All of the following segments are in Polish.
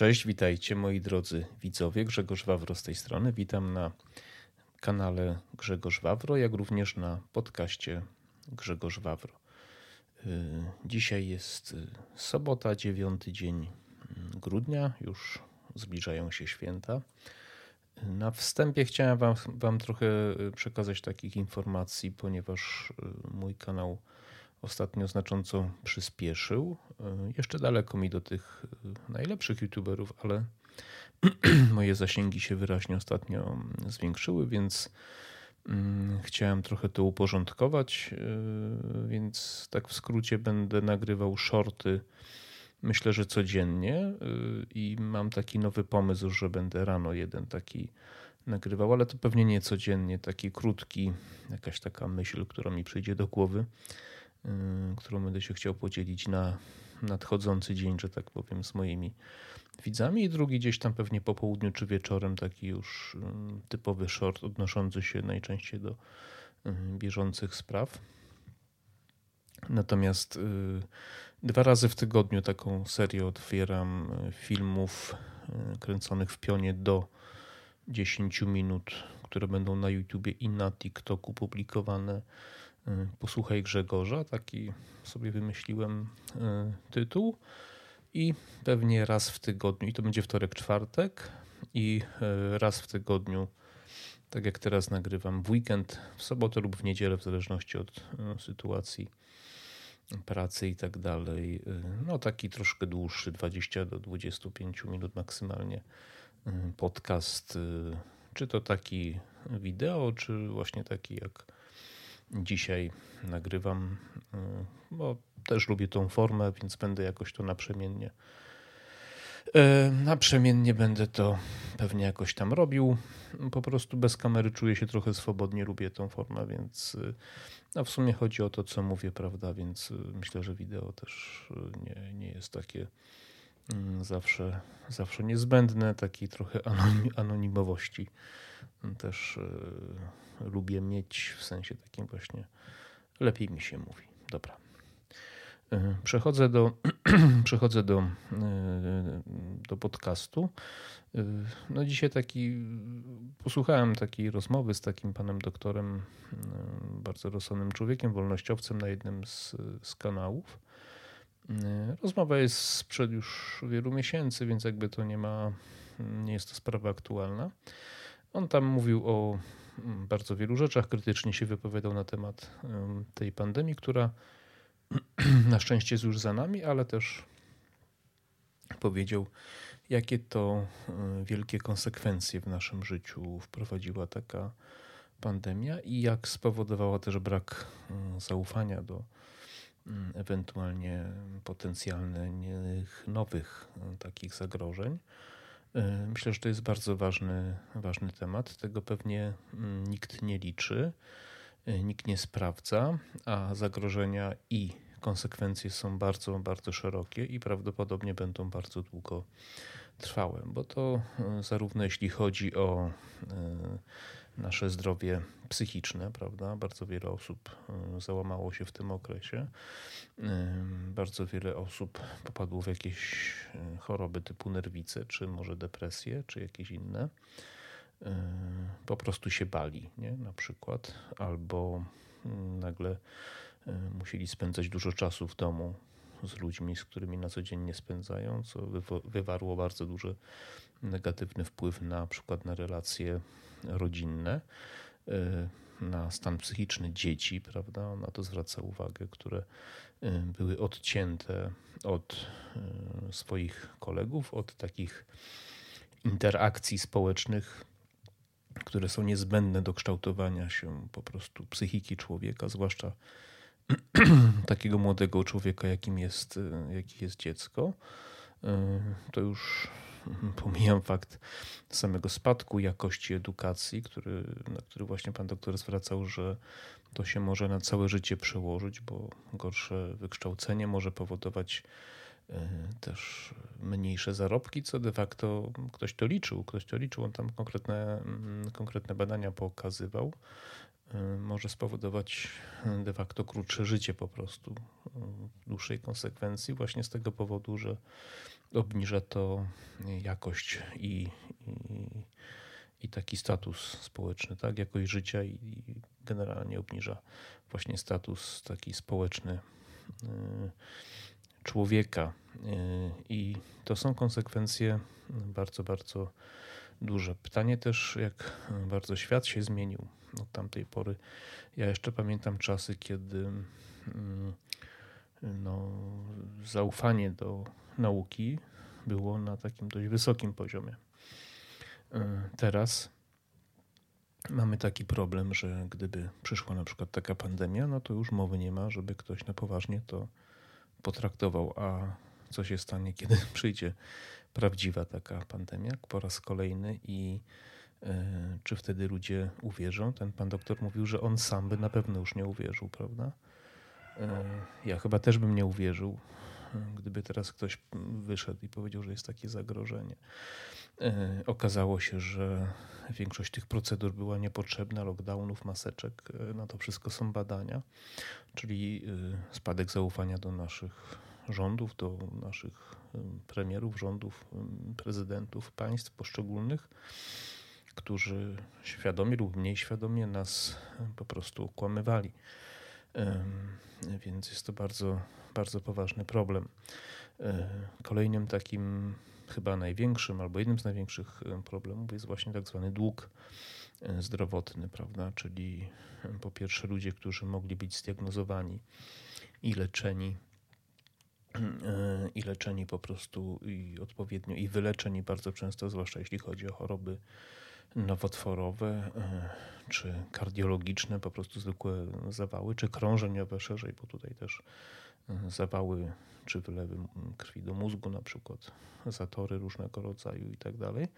Cześć, witajcie moi drodzy widzowie. Grzegorz Wawro z tej strony. Witam na kanale Grzegorz Wawro, jak również na podcaście Grzegorz Wawro. Y, dzisiaj jest y, sobota, dziewiąty dzień y, grudnia, już zbliżają się święta. Na wstępie chciałem wam, wam trochę przekazać takich informacji, ponieważ mój kanał ostatnio znacząco przyspieszył. Jeszcze daleko mi do tych najlepszych youtuberów, ale moje zasięgi się wyraźnie ostatnio zwiększyły, więc mm, chciałem trochę to uporządkować, więc tak w skrócie będę nagrywał shorty. Myślę, że codziennie i mam taki nowy pomysł, że będę rano jeden taki nagrywał, ale to pewnie nie codziennie, taki krótki, jakaś taka myśl, która mi przyjdzie do głowy. Y, którą będę się chciał podzielić na nadchodzący dzień, że tak powiem, z moimi widzami. I drugi gdzieś tam pewnie po południu czy wieczorem, taki już y, typowy short odnoszący się najczęściej do y, bieżących spraw. Natomiast dwa razy w tygodniu taką serię otwieram filmów kręconych w pionie do 10 minut, które będą na YouTubie i na TikToku publikowane Posłuchaj Grzegorza, taki sobie wymyśliłem y, tytuł. I pewnie raz w tygodniu, i to będzie wtorek, czwartek, i y, raz w tygodniu, tak jak teraz nagrywam, w weekend, w sobotę lub w niedzielę, w zależności od sytuacji pracy i tak dalej. No taki troszkę dłuższy, 20 do 25 minut maksymalnie podcast, czy to taki wideo, czy właśnie taki jak dzisiaj nagrywam, y, bo też lubię tą formę, więc będę jakoś to naprzemiennie. Y, naprzemiennie będę to pewnie jakoś tam robił. Po prostu bez kamery czuję się trochę swobodnie, lubię tą formę, więc y, no w sumie chodzi o to, co mówię, prawda? Więc myślę, że wideo też nie, nie jest takie mm, zawsze, zawsze niezbędne, takiej trochę anonimowości też lubię mieć w sensie takim właśnie lepiej mi się mówi. Dobra. E, przechodzę do, przechodzę do, e, do podcastu. E, no dzisiaj taki, posłuchałem takiej rozmowy z takim panem doktorem, bardzo rozsądnym człowiekiem, wolnościowcem na jednym z, z kanałów. Rozmowa jest sprzed już wielu miesięcy, więc jakby to nie ma, nie jest to sprawa aktualna. On tam mówił o bardzo wielu rzeczach, krytycznie się wypowiadał na temat tej pandemii, która na szczęście jest już za nami, ale też powiedział, jakie to wielkie konsekwencje w naszym życiu wprowadziła taka pandemia i jak spowodowała też brak zaufania do ewentualnie potencjalnych nowych takich zagrożeń. E, myślę, że to jest bardzo ważny, ważny temat. Tego pewnie mm, nikt nie liczy, e, nikt nie sprawdza, a zagrożenia i konsekwencje są bardzo, bardzo szerokie i prawdopodobnie będą bardzo długo trwałe, bo to e, zarówno jeśli chodzi o nasze zdrowie psychiczne, prawda? Bardzo wiele osób e, załamało się w tym okresie. E, bardzo wiele osób popadło w jakieś e, choroby typu nerwice, czy może depresje, czy jakieś inne. Po prostu się bali, nie? na przykład, albo mm, nagle musieli spędzać dużo czasu w domu z ludźmi, z którymi na co dzień nie spędzają, co wywarło bardzo duży negatywny wpływ na przykład na relacje rodzinne, y, na stan psychiczny dzieci, prawda? Na to zwraca uwagę, które y, były odcięte od y, swoich kolegów, od takich interakcji społecznych, które są niezbędne do kształtowania się po prostu psychiki człowieka, zwłaszcza takiego młodego człowieka, jakim jest, jaki jest dziecko. To już pomijam fakt samego spadku jakości edukacji, który, na który właśnie pan doktor zwracał, że to się może na całe życie przełożyć, bo gorsze wykształcenie może powodować e, też mniejsze zarobki, co de facto ktoś to liczył, ktoś to liczył, on tam konkretne, mm, konkretne badania pokazywał, może spowodować de facto krótsze życie po prostu w dłuższej konsekwencji właśnie z tego powodu, że obniża to jakość i, i, i taki status społeczny, tak? Jakość życia i, i generalnie obniża właśnie status taki społeczny y, człowieka. Y, I to są konsekwencje bardzo, bardzo duże. Pytanie też, jak bardzo świat się zmienił od tamtej pory. Ja jeszcze pamiętam czasy, kiedy mm, no, zaufanie do nauki było na takim dość wysokim poziomie. E, teraz mamy taki problem, że gdyby przyszła na przykład taka pandemia, no to już mowy nie ma, żeby ktoś na poważnie to potraktował. A co się stanie, kiedy przyjdzie prawdziwa taka pandemia po raz kolejny i czy wtedy ludzie uwierzą? Ten pan doktor mówił, że on sam by na pewno już nie uwierzył, prawda? E, ja chyba też bym nie uwierzył, gdyby teraz ktoś wyszedł i powiedział, że jest takie zagrożenie. E, okazało się, że większość tych procedur była niepotrzebna, lockdownów, maseczek, e, na to wszystko są badania, czyli spadek zaufania do naszych rządów, do naszych premierów, rządów, prezydentów państw poszczególnych, którzy świadomie lub mniej świadomie nas po prostu okłamywali. Więc jest to bardzo, bardzo poważny problem. E, kolejnym takim, chyba największym, albo jednym z największych problemów jest właśnie tak zwany dług e, zdrowotny, prawda? Czyli po pierwsze ludzie, którzy mogli być zdiagnozowani i leczeni, e, i leczeni po prostu i odpowiednio, i wyleczeni bardzo często, zwłaszcza jeśli chodzi o choroby nowotworowe e, czy kardiologiczne, po prostu zwykłe zawały, czy krążeniowe szerzej, bo tutaj też e, zawały czy wylewy krwi do mózgu, na przykład zatory różnego rodzaju i tak dalej.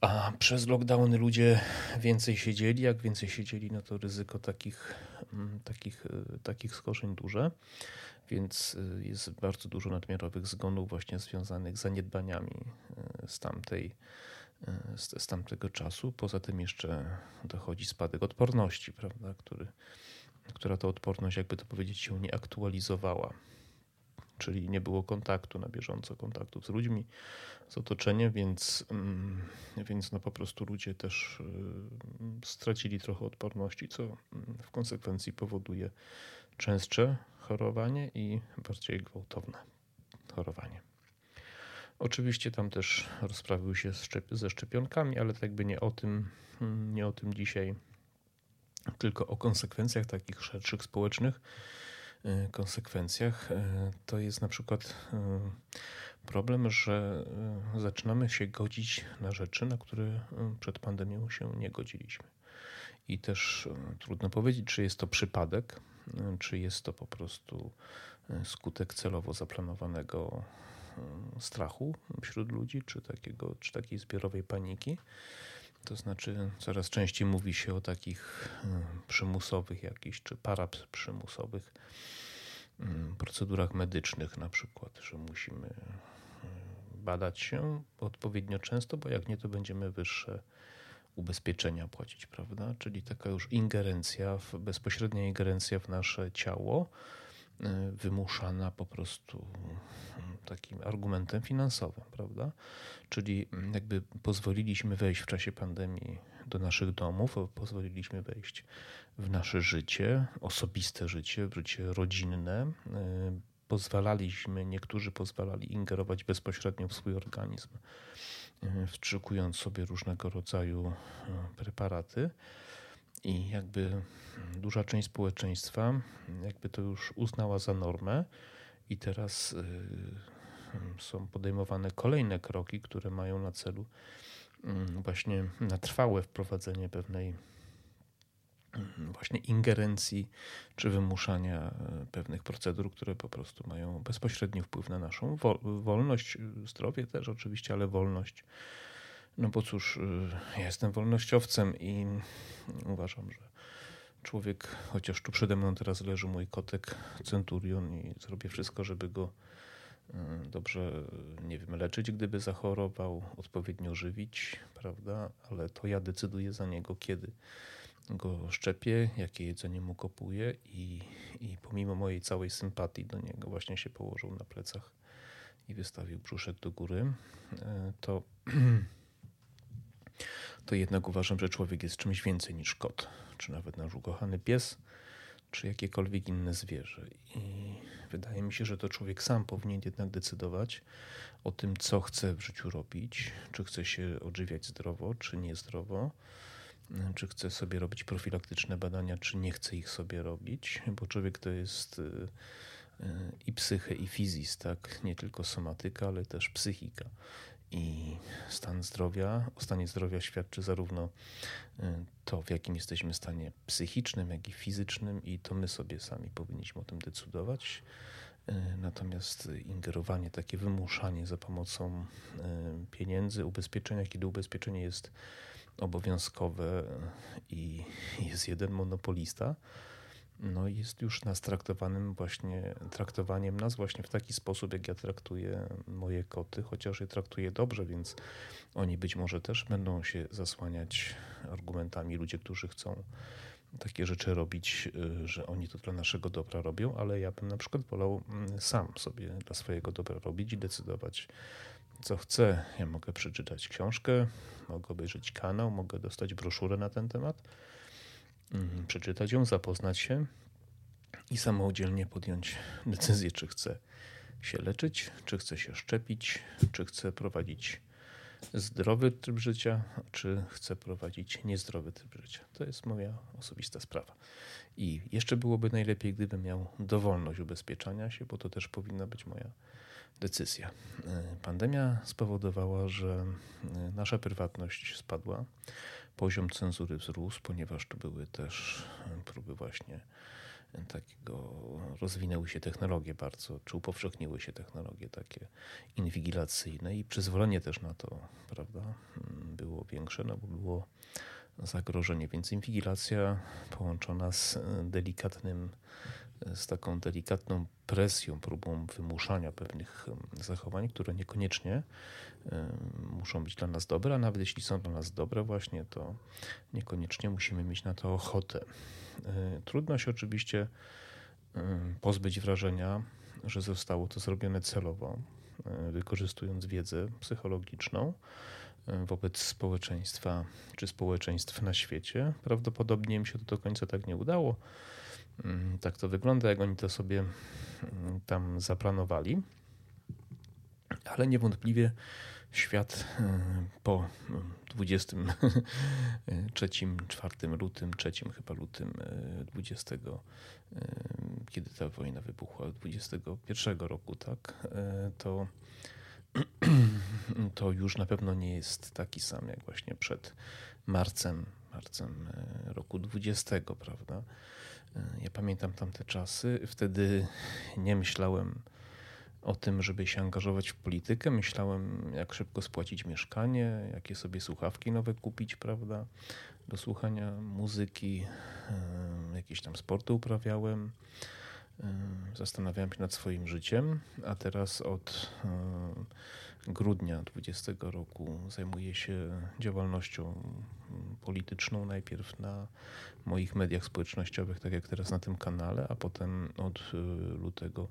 A przez lockdowny ludzie więcej siedzieli. Jak więcej siedzieli, no to ryzyko takich, takich, e, takich skorzeń duże. Więc jest bardzo dużo nadmiarowych zgonów właśnie związanych z zaniedbaniami z tamtej z, z tamtego czasu. Poza tym jeszcze dochodzi spadek odporności, prawda, który, która to odporność, jakby to powiedzieć, się nie aktualizowała. Czyli nie było kontaktu na bieżąco, kontaktu z ludźmi, z otoczeniem, więc, mm, więc no po prostu ludzie też y, stracili trochę odporności, co mm, w konsekwencji powoduje częstsze chorowanie i bardziej gwałtowne chorowanie. Oczywiście tam też rozprawił się ze szczepionkami, ale tak jakby nie o tym, nie o tym dzisiaj, tylko o konsekwencjach takich szerszych społecznych e, konsekwencjach. E, to jest na przykład e, problem, że zaczynamy się godzić na rzeczy, na które przed pandemią się nie godziliśmy. I też trudno powiedzieć, czy jest to przypadek, czy jest to po prostu skutek celowo zaplanowanego strachu wśród ludzi, czy, takiego, czy takiej zbiorowej paniki. To znaczy, coraz częściej mówi się o takich mm, przymusowych jakichś, czy paraprzymusowych mm, procedurach medycznych, na przykład, że musimy mm, badać się odpowiednio często, bo jak nie, to będziemy wyższe ubezpieczenia płacić, prawda? Czyli taka już ingerencja, bezpośrednia ingerencja w nasze ciało, wymuszana po prostu mm, takim argumentem finansowym, prawda? Czyli mm, jakby pozwoliliśmy wejść w czasie pandemii do naszych domów, pozwoliliśmy wejść w nasze życie, osobiste życie, w życie rodzinne. Y, pozwalaliśmy, niektórzy pozwalali ingerować bezpośrednio w swój organizm, y, wstrzykując sobie różnego rodzaju preparaty i jakby duża część społeczeństwa jakby to już uznała za normę. I teraz y, są podejmowane kolejne kroki, które mają na celu mm, właśnie na trwałe wprowadzenie pewnej mm, właśnie ingerencji czy wymuszania y, pewnych procedur, które po prostu mają bezpośredni wpływ na naszą wolność, y, zdrowie też oczywiście, ale wolność no bo cóż, y, ja jestem wolnościowcem i uważam, że człowiek, chociaż tu przede mną teraz leży mój kotek Centurion i zrobię wszystko, żeby go y, dobrze, nie wiem, leczyć, gdyby zachorował, odpowiednio żywić, prawda? Ale to ja decyduję za niego, kiedy go szczepię, jakie jedzenie mu kopuję i, i pomimo mojej całej sympatii do niego właśnie się położył na plecach i wystawił brzuszek do góry, to, to jednak uważam, że człowiek jest czymś więcej niż kot, czy nawet nasz ukochany pies, czy jakiekolwiek inne zwierzę. I wydaje mi się, że to człowiek sam powinien jednak decydować o tym, co chce w życiu robić, czy chce się odżywiać zdrowo, czy niezdrowo, czy chce sobie robić profilaktyczne badania, czy nie chce ich sobie robić, bo człowiek to jest y, y, i psychę, i fizis, tak? Nie tylko somatyka, ale też psychika. I stan zdrowia, o stanie zdrowia świadczy zarówno y, to, w jakim jesteśmy stanie psychicznym, jak i fizycznym, i to my sobie sami powinniśmy o tym decydować. Natomiast ingerowanie, takie wymuszanie za pomocą pieniędzy, ubezpieczenia, kiedy ubezpieczenie jest obowiązkowe i jest jeden monopolista, no jest już nas traktowanym właśnie, traktowaniem nas właśnie w taki sposób, jak ja traktuję moje koty, chociaż je traktuję dobrze, więc oni być może też będą się zasłaniać argumentami ludzie, którzy chcą takie rzeczy robić, y, że oni to dla naszego dobra robią, ale ja bym na przykład wolał mm, sam sobie dla swojego dobra robić i decydować, co chcę. Ja mogę przeczytać książkę, mogę obejrzeć kanał, mogę dostać broszurę na ten temat, przeczytać ją, zapoznać się i samodzielnie podjąć decyzję, czy chcę się leczyć, czy chcę się szczepić, czy chcę prowadzić zdrowy tryb życia, czy chcę prowadzić niezdrowy tryb życia. To jest moja osobista sprawa. I jeszcze byłoby najlepiej, gdybym miał dowolność ubezpieczania się, bo to też powinna być moja decyzja. E, pandemia spowodowała, że e, nasza prywatność spadła, poziom cenzury wzrósł, ponieważ tu były też e, próby właśnie takiego, rozwinęły się technologie bardzo, czy upowszechniły się technologie takie inwigilacyjne i przyzwolenie też na to, prawda, mm, było większe, no bo było zagrożenie, więc inwigilacja połączona z delikatnym z taką delikatną presją, próbą wymuszania pewnych zachowań, które niekoniecznie muszą być dla nas dobre, a nawet jeśli są dla nas dobre, właśnie to niekoniecznie musimy mieć na to ochotę. E, trudno się oczywiście pozbyć wrażenia, że zostało to zrobione celowo, e, wykorzystując wiedzę psychologiczną e, wobec społeczeństwa czy społeczeństw na świecie. Prawdopodobnie im się to do końca tak nie udało tak to wygląda, jak oni to sobie mm, tam zaplanowali. Ale niewątpliwie świat mm, po 23, 4 lutym, 3 chyba lutym 20, kiedy ta wojna wybuchła, 21 roku, tak, to, to już na pewno nie jest taki sam jak właśnie przed marcem, marcem roku 20, prawda? Ja pamiętam tamte czasy. Wtedy nie myślałem o tym, żeby się angażować w politykę. Myślałem, jak szybko spłacić mieszkanie, jakie sobie słuchawki nowe kupić, prawda, do słuchania muzyki. Jakieś tam sporty uprawiałem. Zastanawiałem się nad swoim życiem, a teraz od grudnia 20 roku zajmuję się działalnością polityczną najpierw na moich mediach społecznościowych, tak jak teraz na tym kanale, a potem od y, lutego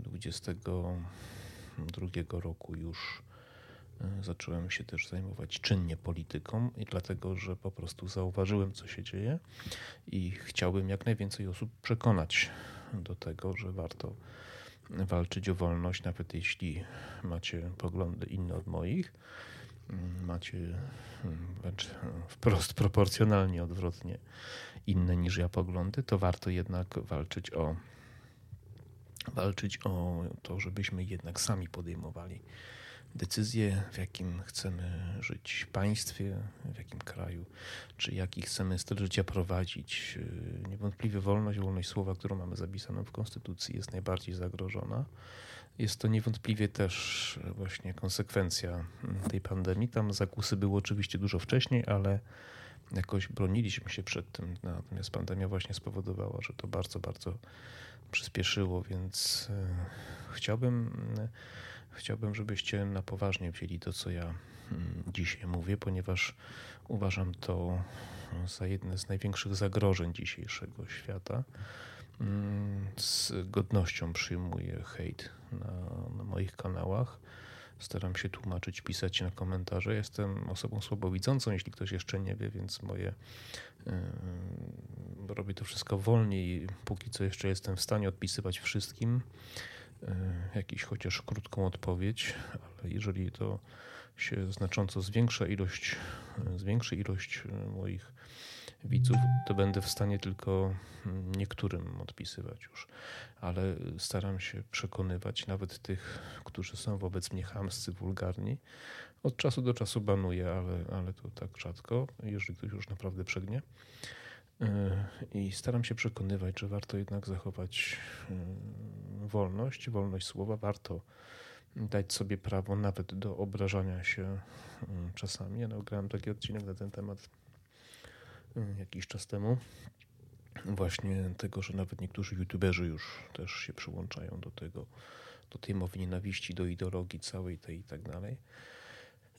22 y, roku już y, zacząłem się też zajmować czynnie polityką i dlatego, że po prostu zauważyłem, co się dzieje i chciałbym jak najwięcej osób przekonać do tego, że warto walczyć o wolność, nawet jeśli macie poglądy inne od moich macie hmm, wręcz wprost proporcjonalnie odwrotnie inne niż ja poglądy, to warto jednak walczyć o walczyć o to, żebyśmy jednak sami podejmowali decyzje, w jakim chcemy żyć państwie, w jakim kraju, czy jaki chcemy styl życia prowadzić. Niewątpliwie wolność, wolność słowa, którą mamy zapisaną w Konstytucji, jest najbardziej zagrożona. Jest to niewątpliwie też właśnie konsekwencja tej pandemii. Tam zakusy były oczywiście dużo wcześniej, ale jakoś broniliśmy się przed tym. Natomiast pandemia właśnie spowodowała, że to bardzo, bardzo przyspieszyło, więc e, chciałbym, e, chciałbym, żebyście na poważnie wzięli to, co ja mm, dzisiaj mówię, ponieważ uważam to za jedne z największych zagrożeń dzisiejszego świata mm, z godnością przyjmuję hejt na, na moich kanałach. Staram się tłumaczyć, pisać na komentarze. Jestem osobą słabowidzącą, jeśli ktoś jeszcze nie wie, więc moje yy, robię to wszystko wolniej. Póki co jeszcze jestem w stanie odpisywać wszystkim jakiś chociaż krótką odpowiedź, ale jeżeli to się znacząco zwiększa ilość, zwiększy ilość moich widzów, to będę w stanie tylko niektórym odpisywać już, ale staram się przekonywać nawet tych, którzy są wobec mnie chamscy, wulgarni. Od czasu do czasu banuję, ale, ale to tak rzadko, jeżeli ktoś już naprawdę przegnie. I staram się przekonywać, że warto jednak zachować wolność, wolność słowa, warto dać sobie prawo nawet do obrażania się czasami. Ja nagrałem taki odcinek na ten temat jakiś czas temu. Właśnie tego, że nawet niektórzy youtuberzy już też się przyłączają do tego, do tej mowy nienawiści, do ideologii całej tej i tak dalej.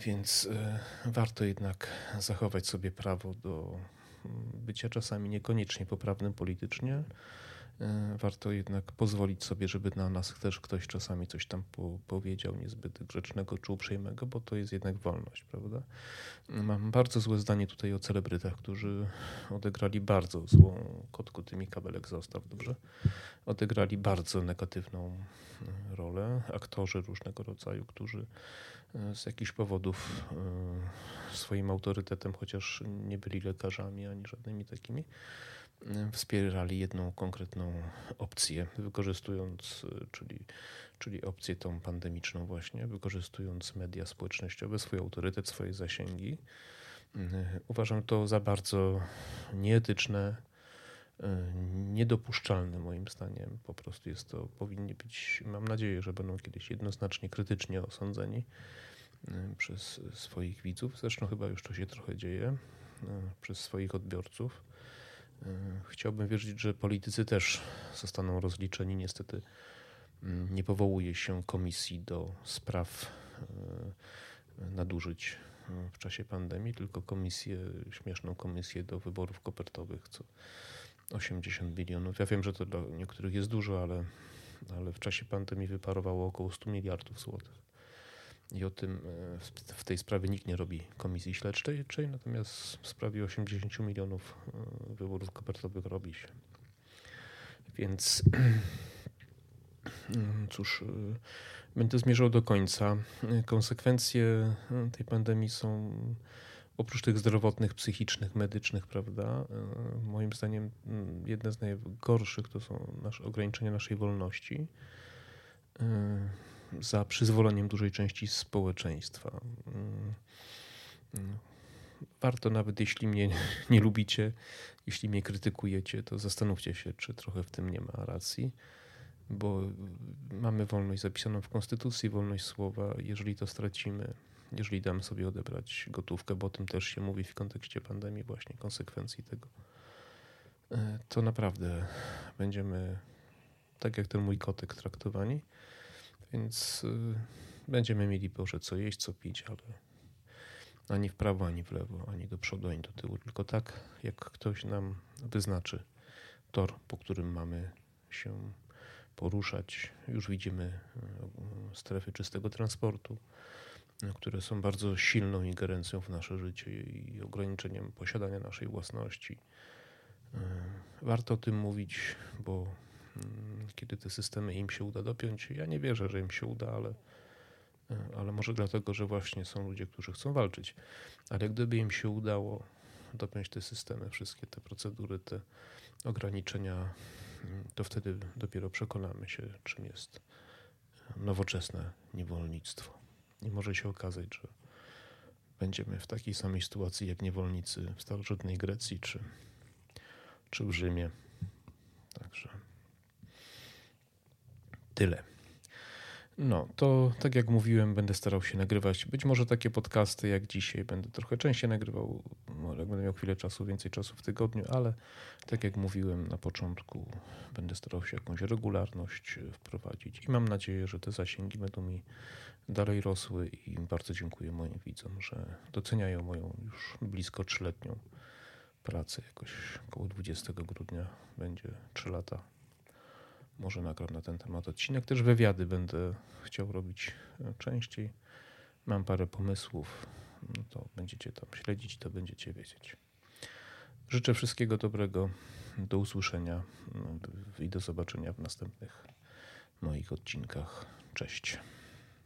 Więc y, warto jednak zachować sobie prawo do bycia czasami niekoniecznie poprawnym politycznie, warto jednak pozwolić sobie, żeby na nas też ktoś czasami coś tam po, powiedział niezbyt grzecznego czy uprzejmego, bo to jest jednak wolność, prawda? Mam bardzo złe zdanie tutaj o celebrytach, którzy odegrali bardzo złą kotku tymi kabelek zostaw, dobrze? Odegrali bardzo negatywną e, rolę. Aktorzy różnego rodzaju, którzy e, z jakichś powodów swoim autorytetem, chociaż nie byli lekarzami ani żadnymi takimi, wspierali jedną konkretną opcję, wykorzystując, czyli, czyli opcję tą pandemiczną właśnie, wykorzystując media społecznościowe, swój autorytet, swoje zasięgi. Uważam to za bardzo nieetyczne, niedopuszczalne moim zdaniem. Po prostu jest to, powinni być, mam nadzieję, że będą kiedyś jednoznacznie krytycznie osądzeni przez swoich widzów. Zresztą chyba już to się trochę dzieje, przez swoich odbiorców. E, chciałbym wierzyć, że politycy też zostaną rozliczeni. Niestety mm, nie powołuje się komisji do spraw e, nadużyć e, w czasie pandemii, tylko komisję, śmieszną komisję do wyborów kopertowych, co 80 milionów. Ja wiem, że to dla niektórych jest dużo, ale, ale w czasie pandemii wyparowało około 100 miliardów złotych i o tym e, w tej sprawie nikt nie robi komisji śledczej, natomiast w sprawie 80 milionów e, wyborów kopertowych robi się. Więc cóż, e, będę zmierzał do końca. Konsekwencje tej pandemii są oprócz tych zdrowotnych, psychicznych, medycznych, prawda, moim zdaniem jedne z najgorszych to są nasze ograniczenia naszej wolności za przyzwoleniem dużej części społeczeństwa. Warto nawet, jeśli mnie nie lubicie, jeśli mnie krytykujecie, to zastanówcie się, czy trochę w tym nie ma racji, bo mamy wolność zapisaną w Konstytucji, wolność słowa. Jeżeli to stracimy, jeżeli dam sobie odebrać gotówkę, bo o tym też się mówi w kontekście pandemii, właśnie konsekwencji tego, to naprawdę będziemy tak jak ten mój kotek traktowani. Więc y, będziemy mieli Boże co jeść, co pić, ale ani w prawo, ani w lewo, ani do przodu, ani do tyłu, tylko tak, jak ktoś nam wyznaczy tor, po którym mamy się poruszać. Już widzimy y, strefy czystego transportu, y, które są bardzo silną ingerencją w nasze życie i ograniczeniem posiadania naszej własności. Warto o tym mówić, bo kiedy te systemy im się uda dopiąć. Ja nie wierzę, że im się uda, ale, e, ale może dlatego, że właśnie są ludzie, którzy chcą walczyć. Ale gdyby im się udało dopiąć te systemy, wszystkie te procedury, te ograniczenia, mm, to wtedy dopiero przekonamy się, czym jest nowoczesne niewolnictwo. I może się okazać, że będziemy w takiej samej sytuacji jak niewolnicy w starożytnej Grecji czy, czy w Rzymie. Także. Tyle. No, to tak jak mówiłem, będę starał się nagrywać być może takie podcasty jak dzisiaj. Będę trochę częściej nagrywał, jak będę miał chwilę czasu, więcej czasu w tygodniu, ale tak jak mówiłem na początku, będę starał się jakąś regularność wprowadzić i mam nadzieję, że te zasięgi będą mi dalej rosły i bardzo dziękuję moim widzom, że doceniają moją już blisko trzyletnią pracę. Jakoś około 20 grudnia będzie 3 lata Może nagram na ten temat odcinek. Też wywiady będę chciał robić częściej. Mam parę pomysłów. No to będziecie tam śledzić, to będziecie wiedzieć. Życzę wszystkiego dobrego. Do usłyszenia i do zobaczenia w następnych moich odcinkach. Cześć.